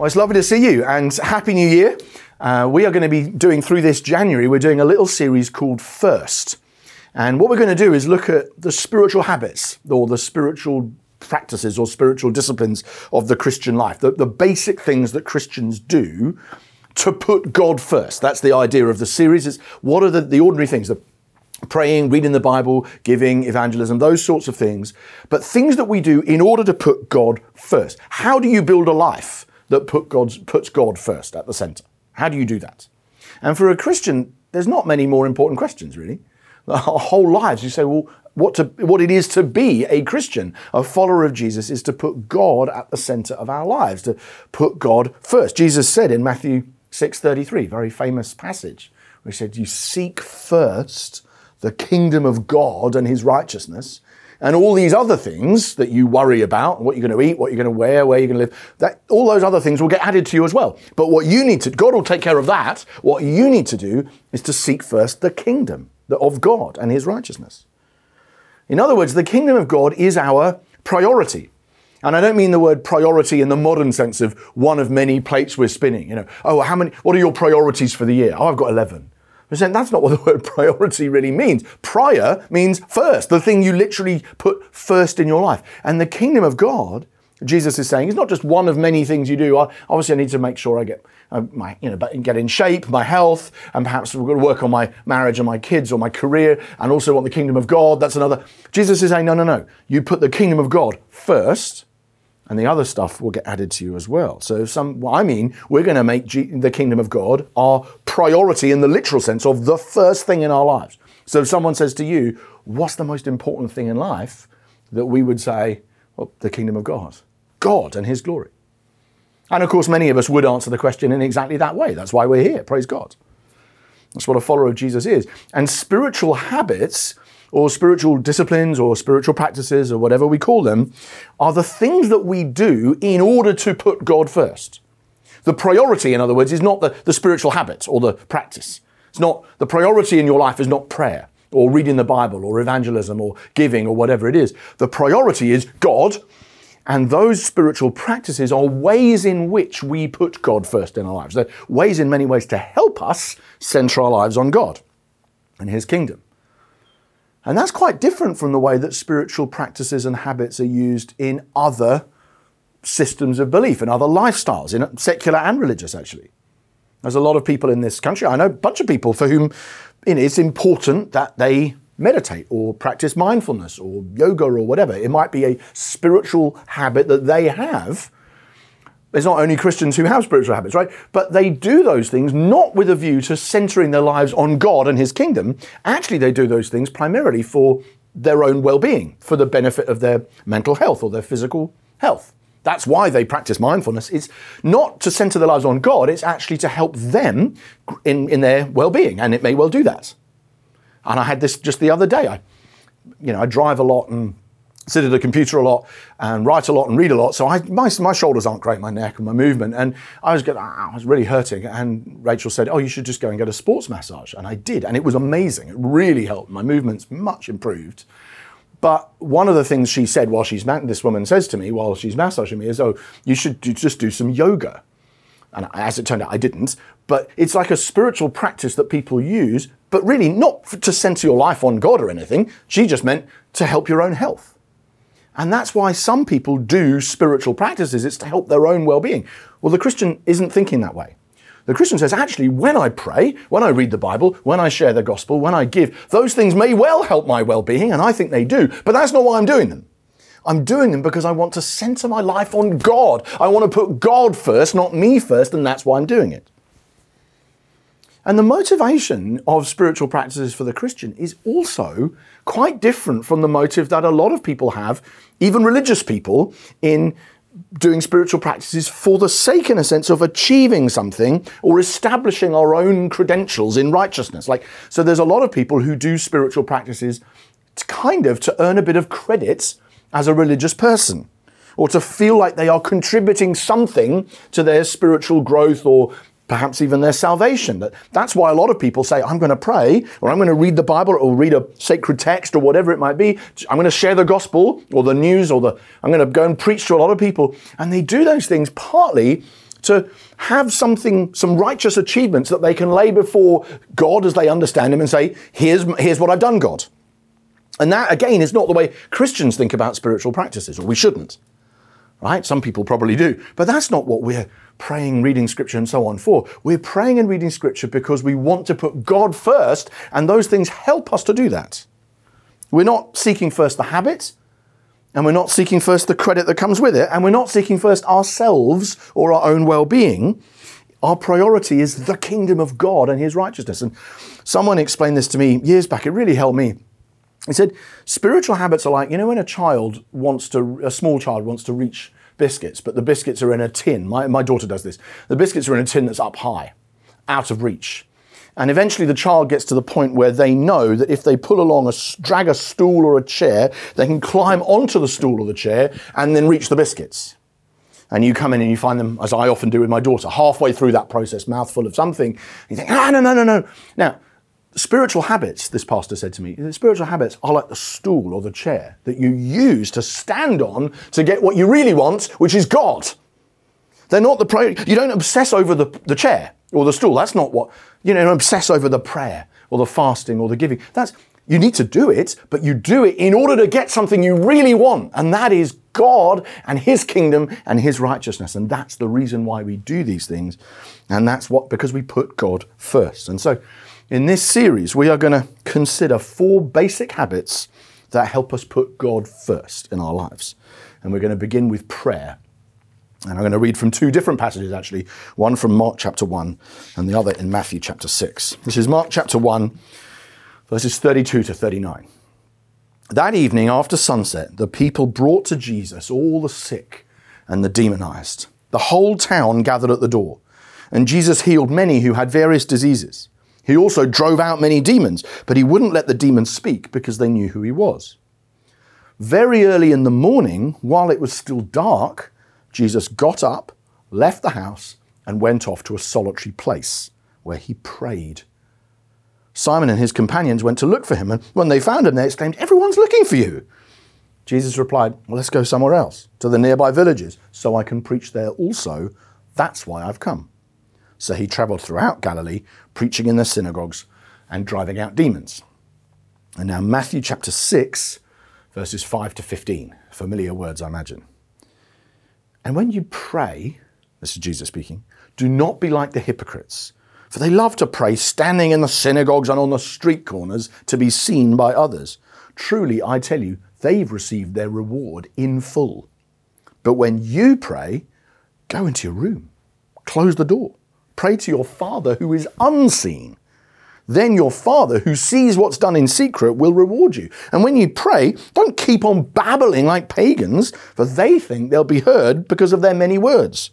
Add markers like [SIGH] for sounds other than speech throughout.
Well, it's lovely to see you and Happy New Year. Uh, we are going to be doing through this January, we're doing a little series called First. And what we're going to do is look at the spiritual habits or the spiritual practices or spiritual disciplines of the Christian life, the, the basic things that Christians do to put God first. That's the idea of the series. Is what are the, the ordinary things, the praying, reading the Bible, giving, evangelism, those sorts of things, but things that we do in order to put God first. How do you build a life that put God's, puts God first at the center. How do you do that? And for a Christian, there's not many more important questions, really. Our whole lives, you say, well, what, to, what it is to be a Christian, a follower of Jesus, is to put God at the center of our lives, to put God first. Jesus said in Matthew 6:33, very famous passage, where he said, You seek first the kingdom of God and his righteousness, and all these other things that you worry about, what you're going to eat, what you're going to wear, where you're going to live, that all those other things will get added to you as well. But what you need to, God will take care of that. What you need to do is to seek first the kingdom of God and his righteousness. In other words, the kingdom of God is our priority. And I don't mean the word priority in the modern sense of one of many plates we're spinning. You know, oh, how many, what are your priorities for the year? Oh, I've got 11 that's not what the [LAUGHS] word priority really means. Prior means first, the thing you literally put first in your life. And the kingdom of God, Jesus is saying, is not just one of many things you do. I, obviously, I need to make sure I get uh, my, you know, get in shape, my health, and perhaps we're going to work on my marriage and my kids or my career, and also want the kingdom of God. That's another. Jesus is saying, no, no, no. You put the kingdom of God first, and the other stuff will get added to you as well. So, some, I mean, we're going to make G- the kingdom of God our priority in the literal sense of the first thing in our lives. So, if someone says to you, What's the most important thing in life? that we would say, Well, the kingdom of God, God and His glory. And of course, many of us would answer the question in exactly that way. That's why we're here. Praise God. That's what a follower of Jesus is. And spiritual habits or spiritual disciplines or spiritual practices or whatever we call them are the things that we do in order to put God first. The priority, in other words, is not the, the spiritual habit or the practice. It's not the priority in your life is not prayer or reading the Bible or evangelism or giving or whatever it is. The priority is God, and those spiritual practices are ways in which we put God first in our lives. They're ways in many ways to help us center our lives on God and His kingdom. And that's quite different from the way that spiritual practices and habits are used in other systems of belief and other lifestyles, in secular and religious, actually. There's a lot of people in this country, I know a bunch of people for whom you know, it's important that they meditate or practice mindfulness or yoga or whatever. It might be a spiritual habit that they have there's not only Christians who have spiritual habits, right? But they do those things not with a view to centering their lives on God and His kingdom. Actually, they do those things primarily for their own well being, for the benefit of their mental health or their physical health. That's why they practice mindfulness. It's not to center their lives on God, it's actually to help them in, in their well being, and it may well do that. And I had this just the other day. I, you know, I drive a lot and sit at a computer a lot and write a lot and read a lot. So I, my, my shoulders aren't great, my neck and my movement. And I was, getting, I was really hurting. And Rachel said, Oh, you should just go and get a sports massage. And I did. And it was amazing. It really helped. My movement's much improved. But one of the things she said while she's, this woman says to me while she's massaging me is, Oh, you should do, just do some yoga. And as it turned out, I didn't. But it's like a spiritual practice that people use, but really not to center your life on God or anything. She just meant to help your own health. And that's why some people do spiritual practices. It's to help their own well being. Well, the Christian isn't thinking that way. The Christian says, actually, when I pray, when I read the Bible, when I share the gospel, when I give, those things may well help my well being, and I think they do, but that's not why I'm doing them. I'm doing them because I want to center my life on God. I want to put God first, not me first, and that's why I'm doing it. And the motivation of spiritual practices for the Christian is also quite different from the motive that a lot of people have, even religious people, in doing spiritual practices for the sake, in a sense, of achieving something or establishing our own credentials in righteousness. Like, so there's a lot of people who do spiritual practices kind of to earn a bit of credit as a religious person or to feel like they are contributing something to their spiritual growth or perhaps even their salvation. That, that's why a lot of people say, I'm going to pray, or I'm going to read the Bible, or read a sacred text, or whatever it might be. I'm going to share the gospel, or the news, or the, I'm going to go and preach to a lot of people. And they do those things partly to have something, some righteous achievements that they can lay before God as they understand Him and say, here's, here's what I've done, God. And that, again, is not the way Christians think about spiritual practices, or we shouldn't. Right? Some people probably do. But that's not what we're praying, reading scripture, and so on for. We're praying and reading scripture because we want to put God first, and those things help us to do that. We're not seeking first the habit, and we're not seeking first the credit that comes with it, and we're not seeking first ourselves or our own well being. Our priority is the kingdom of God and his righteousness. And someone explained this to me years back. It really helped me. He said, spiritual habits are like, you know, when a child wants to, a small child wants to reach biscuits, but the biscuits are in a tin. My, my daughter does this. The biscuits are in a tin that's up high, out of reach. And eventually the child gets to the point where they know that if they pull along a, drag a stool or a chair, they can climb onto the stool or the chair and then reach the biscuits. And you come in and you find them, as I often do with my daughter, halfway through that process, mouthful of something. You think, ah, no, no, no, no. Now, spiritual habits, this pastor said to me, spiritual habits are like the stool or the chair that you use to stand on to get what you really want, which is God. They're not the priority. You don't obsess over the, the chair or the stool. That's not what, you know, obsess over the prayer or the fasting or the giving. That's, you need to do it, but you do it in order to get something you really want, and that is God and His kingdom and His righteousness. And that's the reason why we do these things. And that's what, because we put God first. And so, in this series, we are going to consider four basic habits that help us put God first in our lives. And we're going to begin with prayer. And I'm going to read from two different passages actually, one from Mark chapter 1 and the other in Matthew chapter 6. This is Mark chapter 1, verses 32 to 39. That evening after sunset, the people brought to Jesus all the sick and the demonized. The whole town gathered at the door, and Jesus healed many who had various diseases. He also drove out many demons, but he wouldn't let the demons speak because they knew who he was. Very early in the morning, while it was still dark, Jesus got up, left the house, and went off to a solitary place where he prayed. Simon and his companions went to look for him, and when they found him, they exclaimed, Everyone's looking for you. Jesus replied, Well, let's go somewhere else, to the nearby villages, so I can preach there also. That's why I've come. So he traveled throughout Galilee, preaching in the synagogues and driving out demons. And now, Matthew chapter 6, verses 5 to 15. Familiar words, I imagine. And when you pray, this is Jesus speaking, do not be like the hypocrites, for they love to pray standing in the synagogues and on the street corners to be seen by others. Truly, I tell you, they've received their reward in full. But when you pray, go into your room, close the door Pray to your Father who is unseen. Then your Father who sees what's done in secret will reward you. And when you pray, don't keep on babbling like pagans, for they think they'll be heard because of their many words.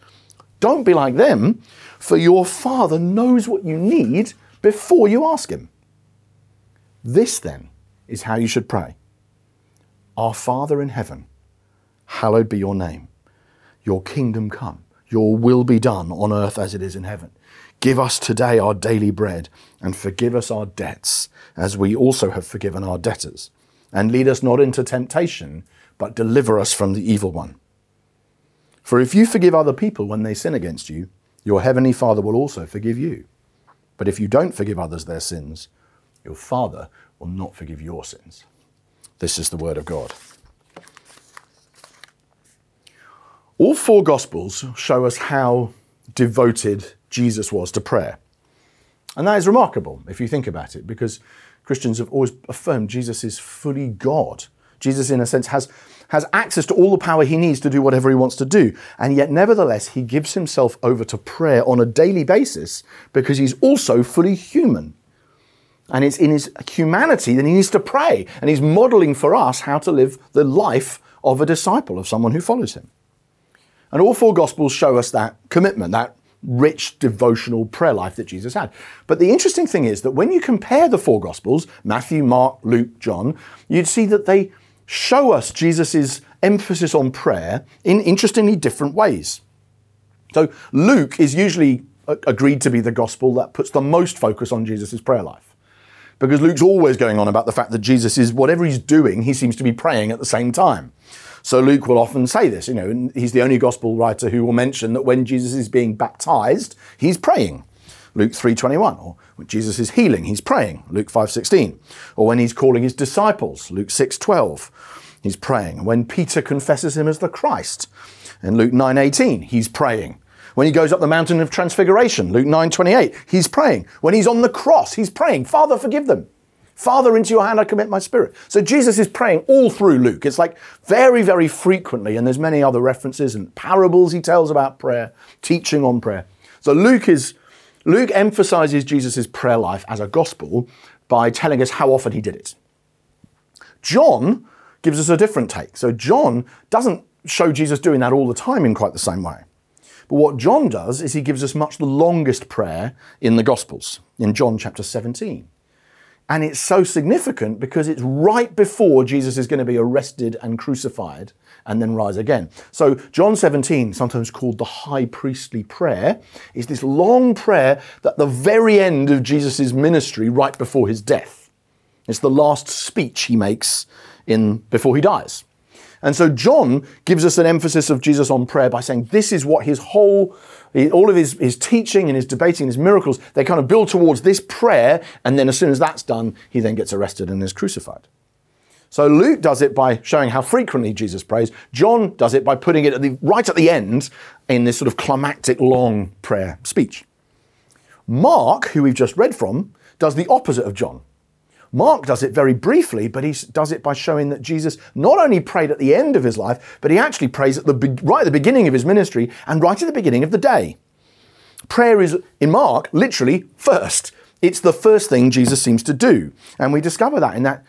Don't be like them, for your Father knows what you need before you ask Him. This then is how you should pray Our Father in heaven, hallowed be your name. Your kingdom come. Your will be done on earth as it is in heaven. Give us today our daily bread, and forgive us our debts, as we also have forgiven our debtors. And lead us not into temptation, but deliver us from the evil one. For if you forgive other people when they sin against you, your heavenly Father will also forgive you. But if you don't forgive others their sins, your Father will not forgive your sins. This is the word of God. All four Gospels show us how devoted Jesus was to prayer. And that is remarkable if you think about it, because Christians have always affirmed Jesus is fully God. Jesus, in a sense, has, has access to all the power he needs to do whatever he wants to do. And yet, nevertheless, he gives himself over to prayer on a daily basis because he's also fully human. And it's in his humanity that he needs to pray. And he's modeling for us how to live the life of a disciple, of someone who follows him. And all four Gospels show us that commitment, that rich devotional prayer life that Jesus had. But the interesting thing is that when you compare the four Gospels, Matthew, Mark, Luke, John, you'd see that they show us Jesus' emphasis on prayer in interestingly different ways. So Luke is usually agreed to be the gospel that puts the most focus on Jesus' prayer life. Because Luke's always going on about the fact that Jesus is, whatever he's doing, he seems to be praying at the same time. So Luke will often say this, you know, and he's the only gospel writer who will mention that when Jesus is being baptized, he's praying. Luke 3:21, or when Jesus is healing, he's praying, Luke 5:16, or when he's calling his disciples, Luke 6:12, he's praying. When Peter confesses him as the Christ, in Luke 9:18, he's praying. When he goes up the mountain of transfiguration, Luke 9:28, he's praying. When he's on the cross, he's praying, "Father, forgive them." Father, into your hand I commit my spirit. So Jesus is praying all through Luke. It's like very, very frequently, and there's many other references and parables he tells about prayer, teaching on prayer. So Luke is Luke emphasizes Jesus' prayer life as a gospel by telling us how often he did it. John gives us a different take. So John doesn't show Jesus doing that all the time in quite the same way. But what John does is he gives us much the longest prayer in the Gospels, in John chapter 17. And it's so significant because it's right before Jesus is going to be arrested and crucified and then rise again. So, John 17, sometimes called the high priestly prayer, is this long prayer at the very end of Jesus' ministry, right before his death. It's the last speech he makes in, before he dies. And so John gives us an emphasis of Jesus on prayer by saying this is what his whole, all of his, his teaching and his debating and his miracles, they kind of build towards this prayer. And then as soon as that's done, he then gets arrested and is crucified. So Luke does it by showing how frequently Jesus prays. John does it by putting it at the, right at the end in this sort of climactic long prayer speech. Mark, who we've just read from, does the opposite of John. Mark does it very briefly, but he does it by showing that Jesus not only prayed at the end of his life, but he actually prays at the right at the beginning of his ministry and right at the beginning of the day. Prayer is, in Mark, literally first. It's the first thing Jesus seems to do. And we discover that in that.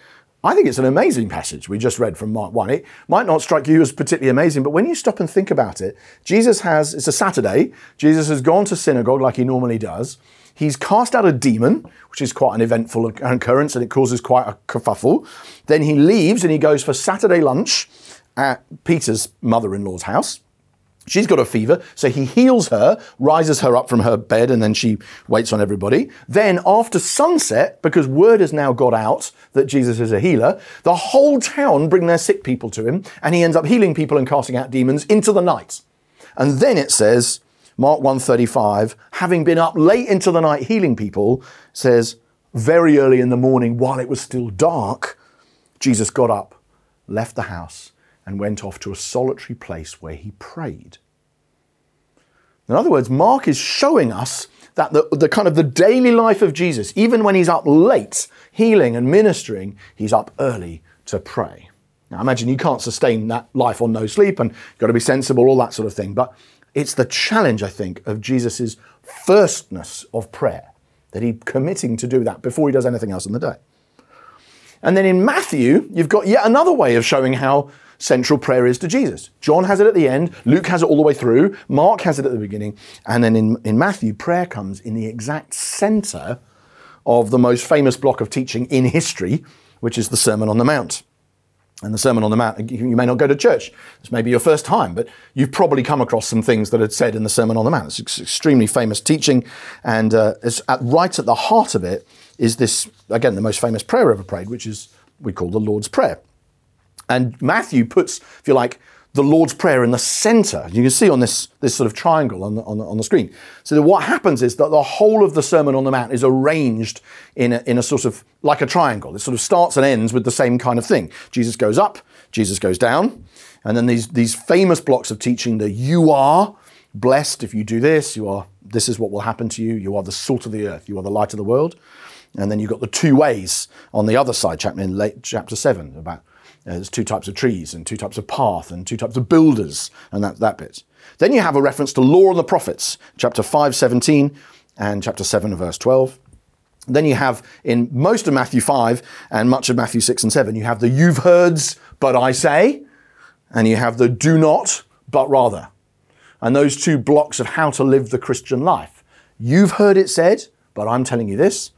I think it's an amazing passage we just read from Mark 1. It might not strike you as particularly amazing, but when you stop and think about it, Jesus has, it's a Saturday, Jesus has gone to synagogue like he normally does. He's cast out a demon, which is quite an eventful occurrence and it causes quite a kerfuffle. Then he leaves and he goes for Saturday lunch at Peter's mother in law's house. She's got a fever, so he heals her, rises her up from her bed, and then she waits on everybody. Then, after sunset, because word has now got out that Jesus is a healer, the whole town bring their sick people to him, and he ends up healing people and casting out demons into the night. And then it says, Mark 135, having been up late into the night healing people, says, very early in the morning, while it was still dark, Jesus got up, left the house, and went off to a solitary place where he prayed. In other words, Mark is showing us that the, the kind of the daily life of Jesus, even when he's up late healing and ministering, he's up early to pray. Now imagine you can't sustain that life on no sleep and you've got to be sensible, all that sort of thing. But it's the challenge, I think, of Jesus' firstness of prayer, that he's committing to do that before he does anything else in the day. And then in Matthew, you've got yet another way of showing how central prayer is to Jesus. John has it at the end, Luke has it all the way through, Mark has it at the beginning, and then in, in Matthew, prayer comes in the exact center of the most famous block of teaching in history, which is the Sermon on the Mount and the Sermon on the Mount. You may not go to church. This may be your first time, but you've probably come across some things that are said in the Sermon on the Mount. It's extremely famous teaching, and uh, at, right at the heart of it is this, again, the most famous prayer ever prayed, which is we call the Lord's Prayer. And Matthew puts, if you like, the Lord's Prayer in the center. You can see on this, this sort of triangle on the, on the, on the screen. So what happens is that the whole of the Sermon on the Mount is arranged in a, in a sort of like a triangle. It sort of starts and ends with the same kind of thing. Jesus goes up, Jesus goes down, and then these, these famous blocks of teaching that you are blessed if you do this, you are, this is what will happen to you, you are the salt of the earth, you are the light of the world. And then you've got the two ways on the other side, chapter in late chapter seven, about uh, there's two types of trees and two types of path and two types of builders and that, that bit. Then you have a reference to law and the prophets, chapter 5, 17 and chapter 7, verse 12. Then you have in most of Matthew 5 and much of Matthew 6 and 7, you have the you've heards, but I say, and you have the do not, but rather. And those two blocks of how to live the Christian life. You've heard it said, but I'm telling you this,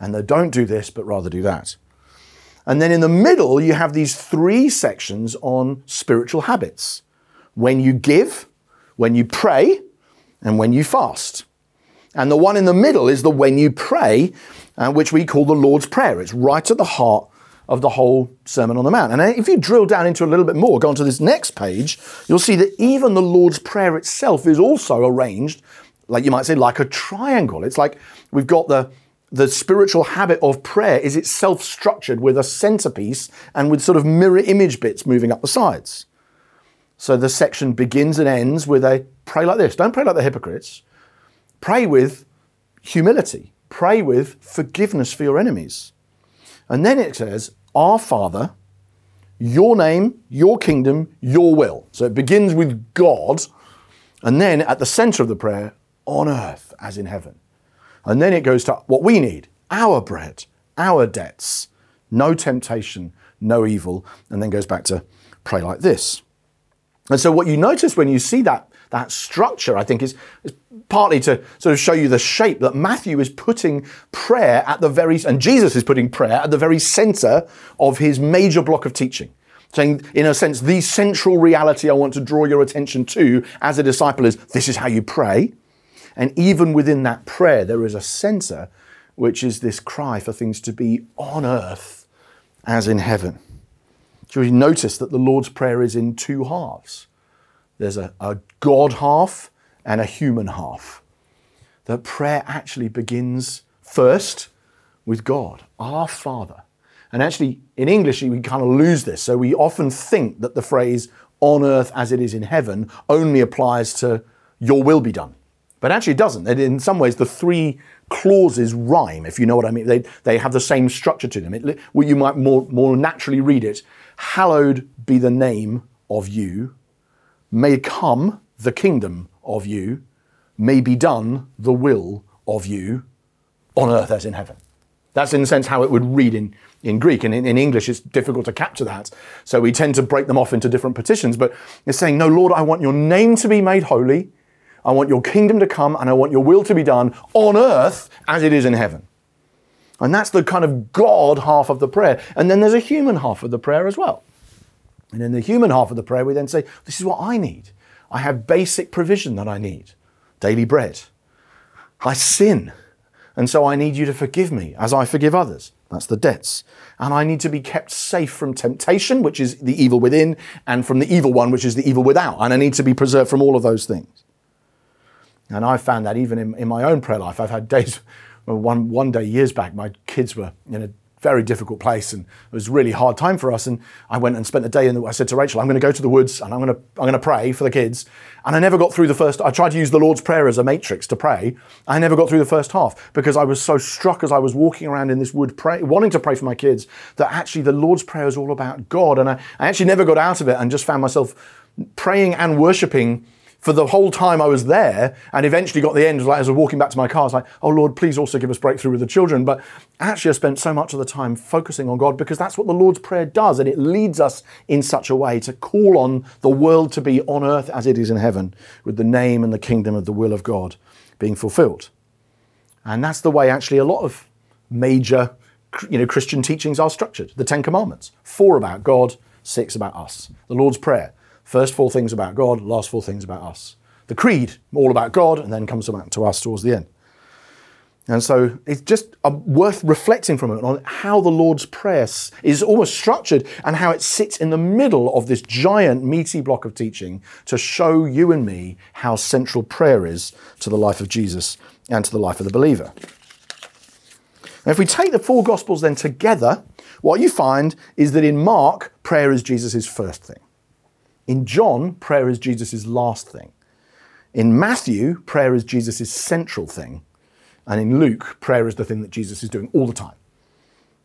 and the don't do this, but rather do that. And then in the middle, you have these three sections on spiritual habits when you give, when you pray, and when you fast. And the one in the middle is the when you pray, uh, which we call the Lord's Prayer. It's right at the heart of the whole Sermon on the Mount. And if you drill down into a little bit more, go on to this next page, you'll see that even the Lord's Prayer itself is also arranged, like you might say, like a triangle. It's like we've got the the spiritual habit of prayer is itself structured with a centerpiece and with sort of mirror image bits moving up the sides. So the section begins and ends with a pray like this. Don't pray like the hypocrites. Pray with humility. Pray with forgiveness for your enemies. And then it says, Our Father, your name, your kingdom, your will. So it begins with God, and then at the center of the prayer, on earth as in heaven. And then it goes to what we need our bread, our debts, no temptation, no evil, and then goes back to pray like this. And so what you notice when you see that, that structure, I think, is, is partly to sort of show you the shape that Matthew is putting prayer at the very, and Jesus is putting prayer at the very center of his major block of teaching. Saying, in a sense, the central reality I want to draw your attention to as a disciple is this is how you pray. And even within that prayer, there is a center, which is this cry for things to be on earth as in heaven. So you notice that the Lord's Prayer is in two halves. There's a, a God half and a human half. That prayer actually begins first with God, our Father. And actually, in English, we kind of lose this. So we often think that the phrase on earth as it is in heaven only applies to your will be done. But actually, it doesn't. In some ways, the three clauses rhyme, if you know what I mean. They, they have the same structure to them. It, well, you might more, more naturally read it Hallowed be the name of you, may come the kingdom of you, may be done the will of you on earth as in heaven. That's in a sense how it would read in, in Greek. And in, in, English, it's difficult to capture that. So we tend to break them off into different petitions. But it's saying, No, Lord, I want your name to be made holy. I want your kingdom to come and I want your will to be done on earth as it is in heaven. And that's the kind of God half of the prayer. And then there's a human half of the prayer as well. And in the human half of the prayer, we then say, This is what I need. I have basic provision that I need daily bread. I sin. And so I need you to forgive me as I forgive others. That's the debts. And I need to be kept safe from temptation, which is the evil within, and from the evil one, which is the evil without. And I need to be preserved from all of those things. And I found that even in, in my own prayer life, I've had days, [LAUGHS] well, one, one day years back, my kids were in a very difficult place and it was really hard time for us. And I went and spent a day and I said to Rachel, I'm going to go to the woods and I'm going to, I'm going to pray for the kids. And I never got through the first, I tried to use the Lord's Prayer as a matrix to pray. I never got through the first half because I was so struck as I was walking around in this wood pray, wanting to pray for my kids that actually the Lord's Prayer is all about God. And I, I actually never got out of it and just found myself praying and worshiping for the whole time I was there, and eventually got the end, like as I was walking back to my car, I was like, oh Lord, please also give us breakthrough with the children. But actually, I spent so much of the time focusing on God because that's what the Lord's Prayer does, and it leads us in such a way to call on the world to be on earth as it is in heaven, with the name and the kingdom of the will of God being fulfilled. And that's the way actually a lot of major you know, Christian teachings are structured. The Ten Commandments, four about God, six about us. The Lord's Prayer, First four things about God, last four things about us. The creed, all about God, and then comes back to us towards the end. And so it's just uh, worth reflecting from it on how the Lord's Prayer is almost structured and how it sits in the middle of this giant, meaty block of teaching to show you and me how central prayer is to the life of Jesus and to the life of the believer. And if we take the four Gospels then together, what you find is that in Mark, prayer is Jesus' first thing. In John, prayer is Jesus' last thing. In Matthew, prayer is Jesus' central thing. And in Luke, prayer is the thing that Jesus is doing all the time,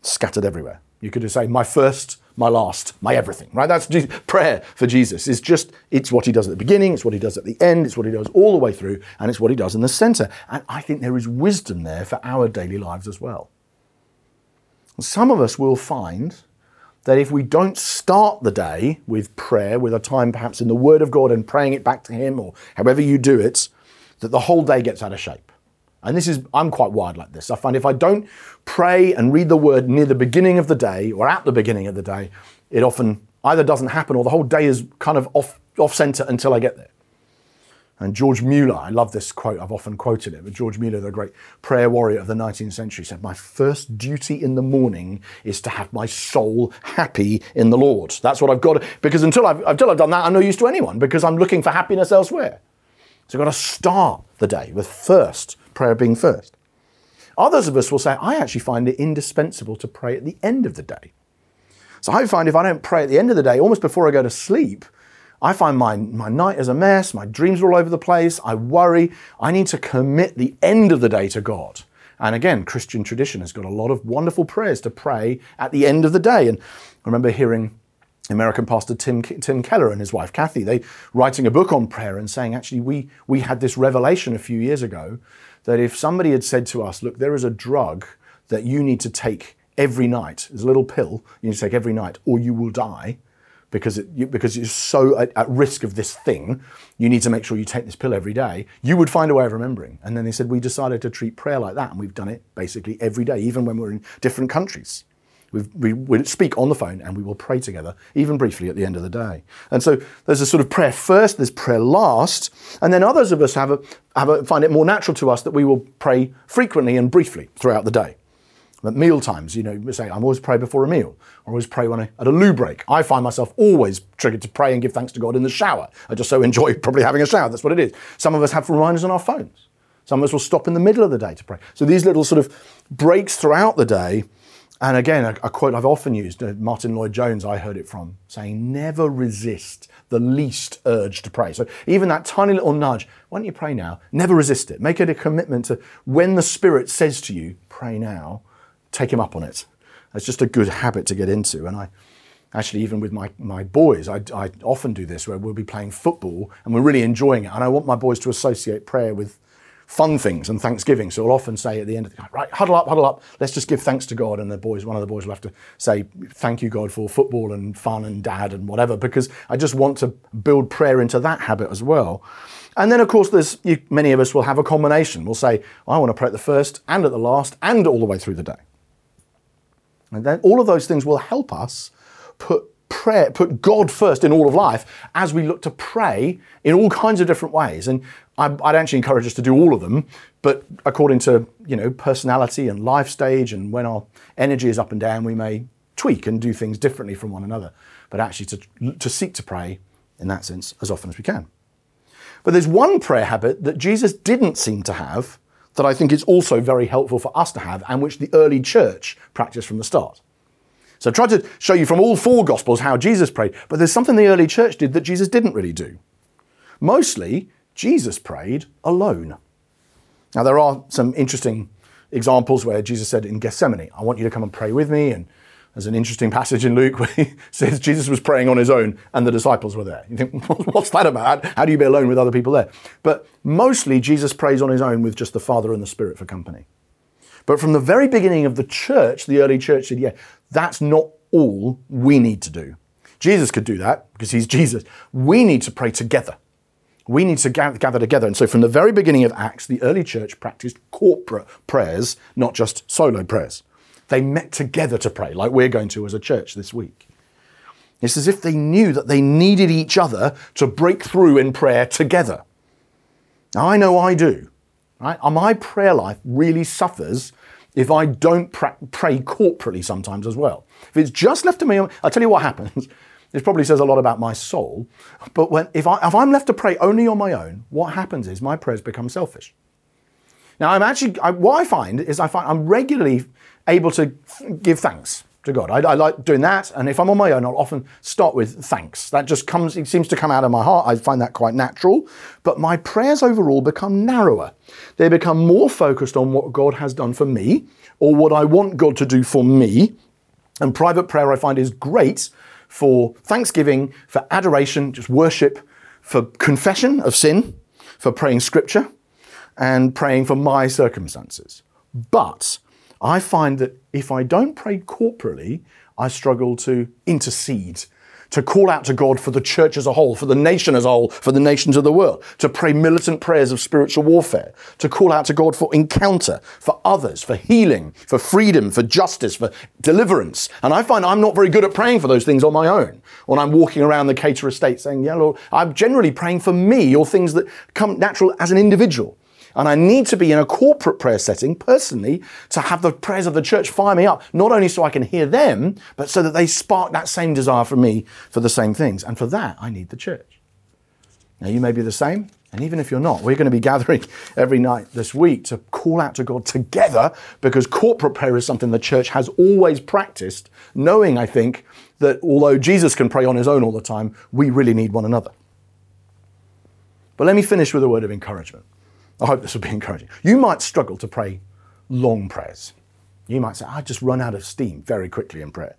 scattered everywhere. You could just say, my first, my last, my everything, right? That's Jesus. prayer for Jesus. It's just, it's what he does at the beginning, it's what he does at the end, it's what he does all the way through, and it's what he does in the center. And I think there is wisdom there for our daily lives as well. Some of us will find that if we don't start the day with prayer, with a time perhaps in the Word of God and praying it back to Him or however you do it, that the whole day gets out of shape. And this is, I'm quite wired like this. I find if I don't pray and read the Word near the beginning of the day or at the beginning of the day, it often either doesn't happen or the whole day is kind of off, off center until I get there. And George Mueller, I love this quote, I've often quoted it, but George Mueller, the great prayer warrior of the 19th century, said, My first duty in the morning is to have my soul happy in the Lord. That's what I've got, because until I've, until I've done that, I'm no use to anyone because I'm looking for happiness elsewhere. So I've got to start the day with first, prayer being first. Others of us will say, I actually find it indispensable to pray at the end of the day. So I find if I don't pray at the end of the day, almost before I go to sleep, I find my, my night is a mess, my dreams are all over the place, I worry. I need to commit the end of the day to God. And again, Christian tradition has got a lot of wonderful prayers to pray at the end of the day. And I remember hearing American pastor Tim, Tim Keller and his wife Kathy, they writing a book on prayer and saying, actually, we, we had this revelation a few years ago that if somebody had said to us, look, there is a drug that you need to take every night, there's a little pill you need to take every night, or you will die, because it, you, because you're so at, at, risk of this thing, you need to make sure you take this pill every day. You would find a way of remembering. And then they said we decided to treat prayer like that, and we've done it basically every day, even when we're in different countries. We've, we we speak on the phone and we will pray together, even briefly at the end of the day. And so there's a sort of prayer first, there's prayer last, and then others of us have a, have a, find it more natural to us that we will pray frequently and briefly throughout the day. At meal times, you know, say, I'm always pray before a meal, or always pray when I, at a loo break. I find myself always triggered to pray and give thanks to God in the shower. I just so enjoy [LAUGHS] probably having a shower. That's what it is. Some of us have reminders on our phones. Some of us will stop in the middle of the day to pray. So these little sort of breaks throughout the day. And again, a, a quote I've often used, uh, Martyn Lloyd-Jones, I heard it from, saying, never resist the least urge to pray. So even that tiny little nudge, why don't you pray now? Never resist it. Make it a commitment to when the Spirit says to you, pray now, take him up on it. It's just a good habit to get into. And I actually, even with my, my boys, I, I often do this where we'll be playing football and we're really enjoying it. And I want my boys to associate prayer with fun things and thanksgiving. So I'll often say at the end of the right, huddle up, huddle up, let's just give thanks to God. And the boys, one of the boys will have to say, thank you, God, for football and fun and dad and whatever, because I just want to build prayer into that habit as well. And then, of course, there's you, many of us will have a combination. We'll say, I want to pray at the first and at the last and all the way through the day. And then all of those things will help us put prayer, put God first in all of life as we look to pray in all kinds of different ways. And I'd actually encourage us to do all of them, but according to you know personality and life stage and when our energy is up and down, we may tweak and do things differently from one another. But actually, to, to seek to pray in that sense as often as we can. But there's one prayer habit that Jesus didn't seem to have that I think is also very helpful for us to have and which the early church practiced from the start. So I tried to show you from all four Gospels how Jesus prayed, but there's something the early church did that Jesus didn't really do. Mostly, Jesus prayed alone. Now, there are some interesting examples where Jesus said in Gethsemane, I want you to come and pray with me, and there's an interesting passage in Luke [LAUGHS] where he says Jesus was praying on his own and the disciples were there. You think, [LAUGHS] what's that about? How do you be alone with other people there? But mostly Jesus prays on his own with just the Father and the Spirit for company. But from the very beginning of the church, the early church said, yeah, that's not all we need to do. Jesus could do that because he's Jesus. We need to pray together. We need to gather together. And so from the very beginning of Acts, the early church practiced corporate prayers, not just solo prayers. They met together to pray, like we're going to as a church this week. It's as if they knew that they needed each other to break through in prayer together. Now, I know I do. Right? My prayer life really suffers if I don't pray corporately sometimes as well. If it's just left to me, I'll tell you what happens. [LAUGHS] This probably says a lot about my soul. But when, if, I, if I'm left to pray only on my own, what happens is my prayers become selfish. Now, I'm actually, I, what I find is I find I'm regularly able to give thanks to God. I, I, like doing that, and if I'm on my own, I'll often start with thanks. That just comes, it seems to come out of my heart. I find that quite natural. But my prayers overall become narrower. They become more focused on what God has done for me or what I want God to do for me. And private prayer, I find, is great for thanksgiving, for adoration, just worship, for confession of sin, for praying scripture, and praying for my circumstances. But I find that if I don't pray corporately, I struggle to intercede, to call out to God for the church as a whole, for the nation as a whole, for the nations of the world, to pray militant prayers of spiritual warfare, to call out to God for encounter, for others, for healing, for freedom, for justice, for deliverance. And I find I'm not very good at praying for those things on my own. When I'm walking around the Cater estate saying, Yeah, Lord, I'm generally praying for me or things that come natural as an individual. And I need to be in a corporate prayer setting personally to have the prayers of the church fire me up, not only so I can hear them, but so that they spark that same desire for me for the same things. And for that, I need the church. Now, you may be the same. And even if you're not, we're going to be [LAUGHS] gathering every night this week to call out to God together because corporate prayer is something the church has always practiced, knowing, I think, that although Jesus can pray on his own all the time, we really need one another. But let me finish with a word of encouragement. I hope this will be encouraging. You might struggle to pray long prayers. You might say, I just run out of steam very quickly in prayer.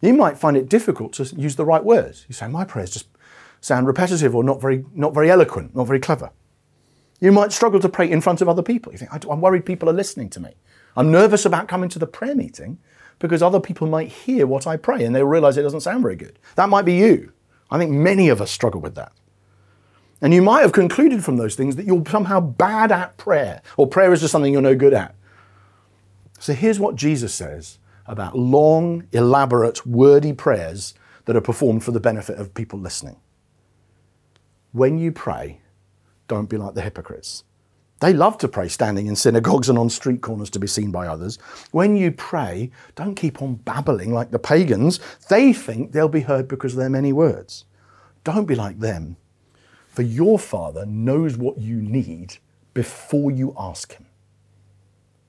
You might find it difficult to use the right words. You say, My prayers just sound repetitive or not very, not very eloquent, not very clever. You might struggle to pray in front of other people. You think, I'm worried people are listening to me. I'm nervous about coming to the prayer meeting because other people might hear what I pray and they'll realize it doesn't sound very good. That might be you. I think many of us struggle with that. And you might have concluded from those things that you're somehow bad at prayer, or prayer is just something you're no good at. So here's what Jesus says about long, elaborate, wordy prayers that are performed for the benefit of people listening. When you pray, don't be like the hypocrites. They love to pray standing in synagogues and on street corners to be seen by others. When you pray, don't keep on babbling like the pagans. They think they'll be heard because of their many words. Don't be like them for your Father knows what you need before you ask Him.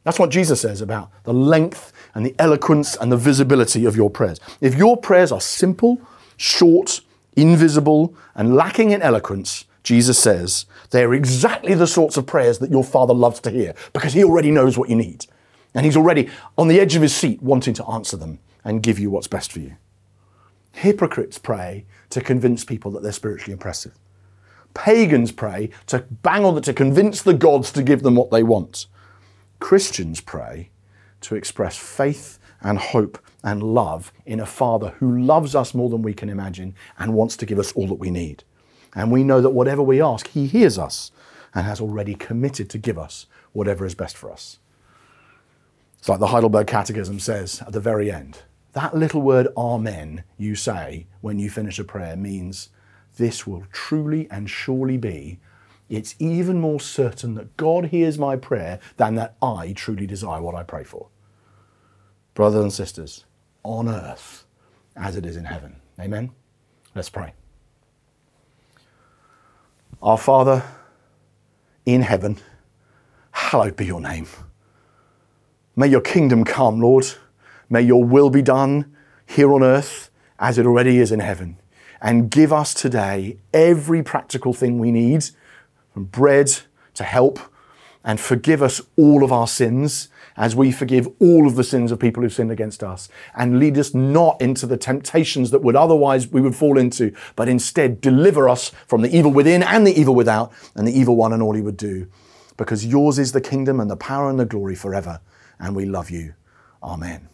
That's what Jesus says about the length and the eloquence and the visibility of your prayers. If your prayers are simple, short, invisible, and lacking in eloquence, Jesus says they're exactly the sorts of prayers that your Father loves to hear because He already knows what you need. And He's already on the edge of His seat wanting to answer them and give you what's best for you. Hypocrites pray to convince people that they're spiritually impressive. Pagans pray to bang on the, to convince the gods to give them what they want. Christians pray to express faith and hope and love in a Father who loves us more than we can imagine and wants to give us all that we need. And we know that whatever we ask, He hears us and has already committed to give us whatever is best for us. It's like the Heidelberg Catechism says at the very end that little word Amen you say when you finish a prayer means this will truly and surely be, it's even more certain that God hears my prayer than that I truly desire what I pray for. Brothers and sisters, on earth as it is in heaven. Amen? Let's pray. Our Father in heaven, hallowed be your name. May your kingdom come, Lord. May your will be done here on earth as it already is in heaven and give us today every practical thing we need from bread to help and forgive us all of our sins as we forgive all of the sins of people who've sinned against us and lead us not into the temptations that would otherwise we would fall into, but instead deliver us from the evil within and the evil without and the evil one and all he would do. Because yours is the kingdom and the power and the glory forever. And we love you. Amen.